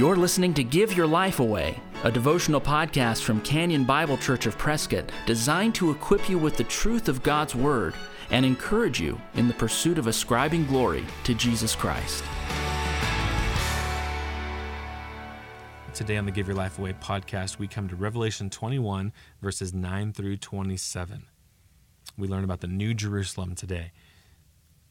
You're listening to Give Your Life Away, a devotional podcast from Canyon Bible Church of Prescott designed to equip you with the truth of God's Word and encourage you in the pursuit of ascribing glory to Jesus Christ. Today on the Give Your Life Away podcast, we come to Revelation 21, verses 9 through 27. We learn about the New Jerusalem today.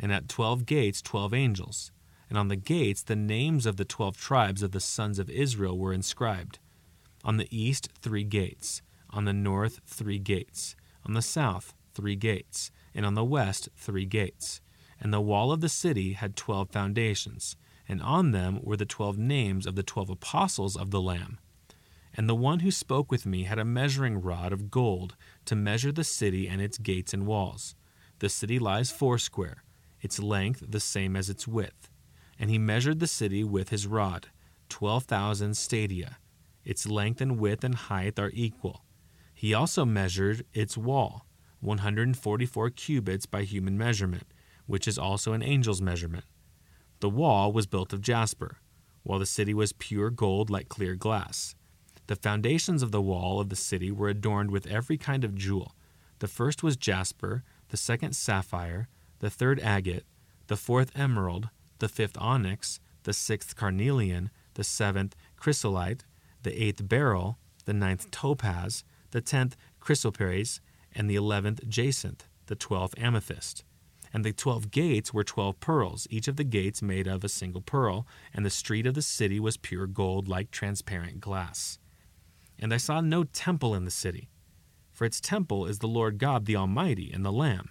and at twelve gates twelve angels and on the gates the names of the twelve tribes of the sons of Israel were inscribed. On the east, three gates, on the north, three gates, on the south, three gates, and on the west, three gates. And the wall of the city had twelve foundations, and on them were the twelve names of the twelve apostles of the Lamb. And the one who spoke with me had a measuring rod of gold to measure the city and its gates and walls. The city lies foursquare, its length the same as its width. And he measured the city with his rod, 12,000 stadia. Its length and width and height are equal. He also measured its wall, 144 cubits by human measurement, which is also an angel's measurement. The wall was built of jasper, while the city was pure gold like clear glass. The foundations of the wall of the city were adorned with every kind of jewel. The first was jasper, the second sapphire, the third agate, the fourth emerald, the fifth onyx, the sixth carnelian, the seventh chrysolite, the eighth beryl, the ninth topaz, the tenth chrysoprase, and the eleventh jacinth, the twelfth amethyst. And the twelve gates were twelve pearls, each of the gates made of a single pearl, and the street of the city was pure gold like transparent glass. And I saw no temple in the city, for its temple is the Lord God the Almighty and the Lamb.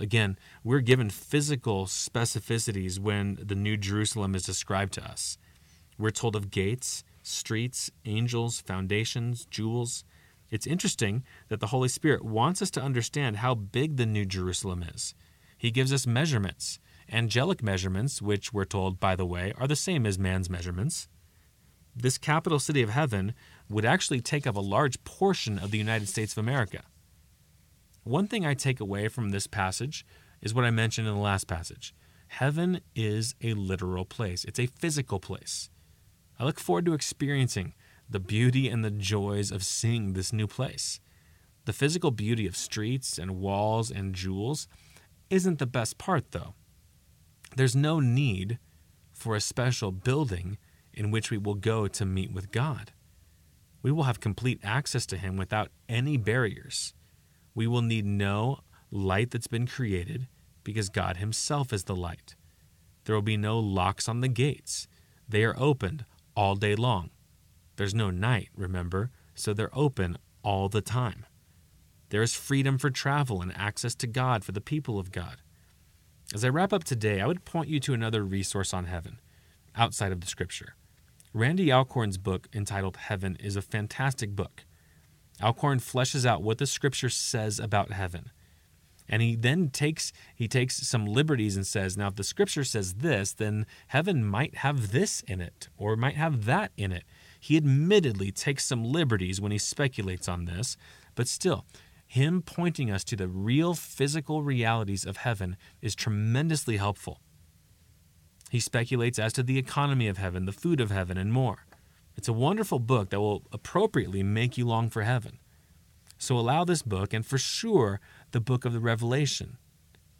Again, we're given physical specificities when the New Jerusalem is described to us. We're told of gates, streets, angels, foundations, jewels. It's interesting that the Holy Spirit wants us to understand how big the New Jerusalem is. He gives us measurements, angelic measurements, which we're told, by the way, are the same as man's measurements. This capital city of heaven would actually take up a large portion of the United States of America. One thing I take away from this passage is what I mentioned in the last passage. Heaven is a literal place, it's a physical place. I look forward to experiencing the beauty and the joys of seeing this new place. The physical beauty of streets and walls and jewels isn't the best part, though. There's no need for a special building in which we will go to meet with God. We will have complete access to Him without any barriers. We will need no light that's been created because God Himself is the light. There will be no locks on the gates, they are opened all day long. There's no night, remember, so they're open all the time. There is freedom for travel and access to God for the people of God. As I wrap up today, I would point you to another resource on heaven outside of the scripture. Randy Alcorn's book entitled Heaven is a fantastic book. Alcorn fleshes out what the scripture says about heaven. And he then takes he takes some liberties and says, now if the scripture says this, then heaven might have this in it or might have that in it. He admittedly takes some liberties when he speculates on this, but still, him pointing us to the real physical realities of heaven is tremendously helpful. He speculates as to the economy of heaven, the food of heaven, and more. It's a wonderful book that will appropriately make you long for heaven. So allow this book, and for sure, the book of the Revelation,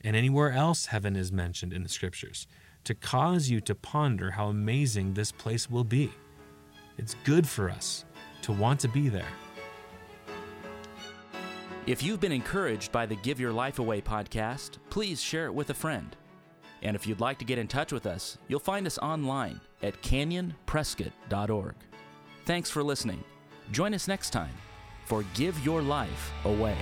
and anywhere else heaven is mentioned in the scriptures, to cause you to ponder how amazing this place will be. It's good for us to want to be there. If you've been encouraged by the Give Your Life Away podcast, please share it with a friend. And if you'd like to get in touch with us, you'll find us online at canyonprescott.org. Thanks for listening. Join us next time for Give Your Life Away.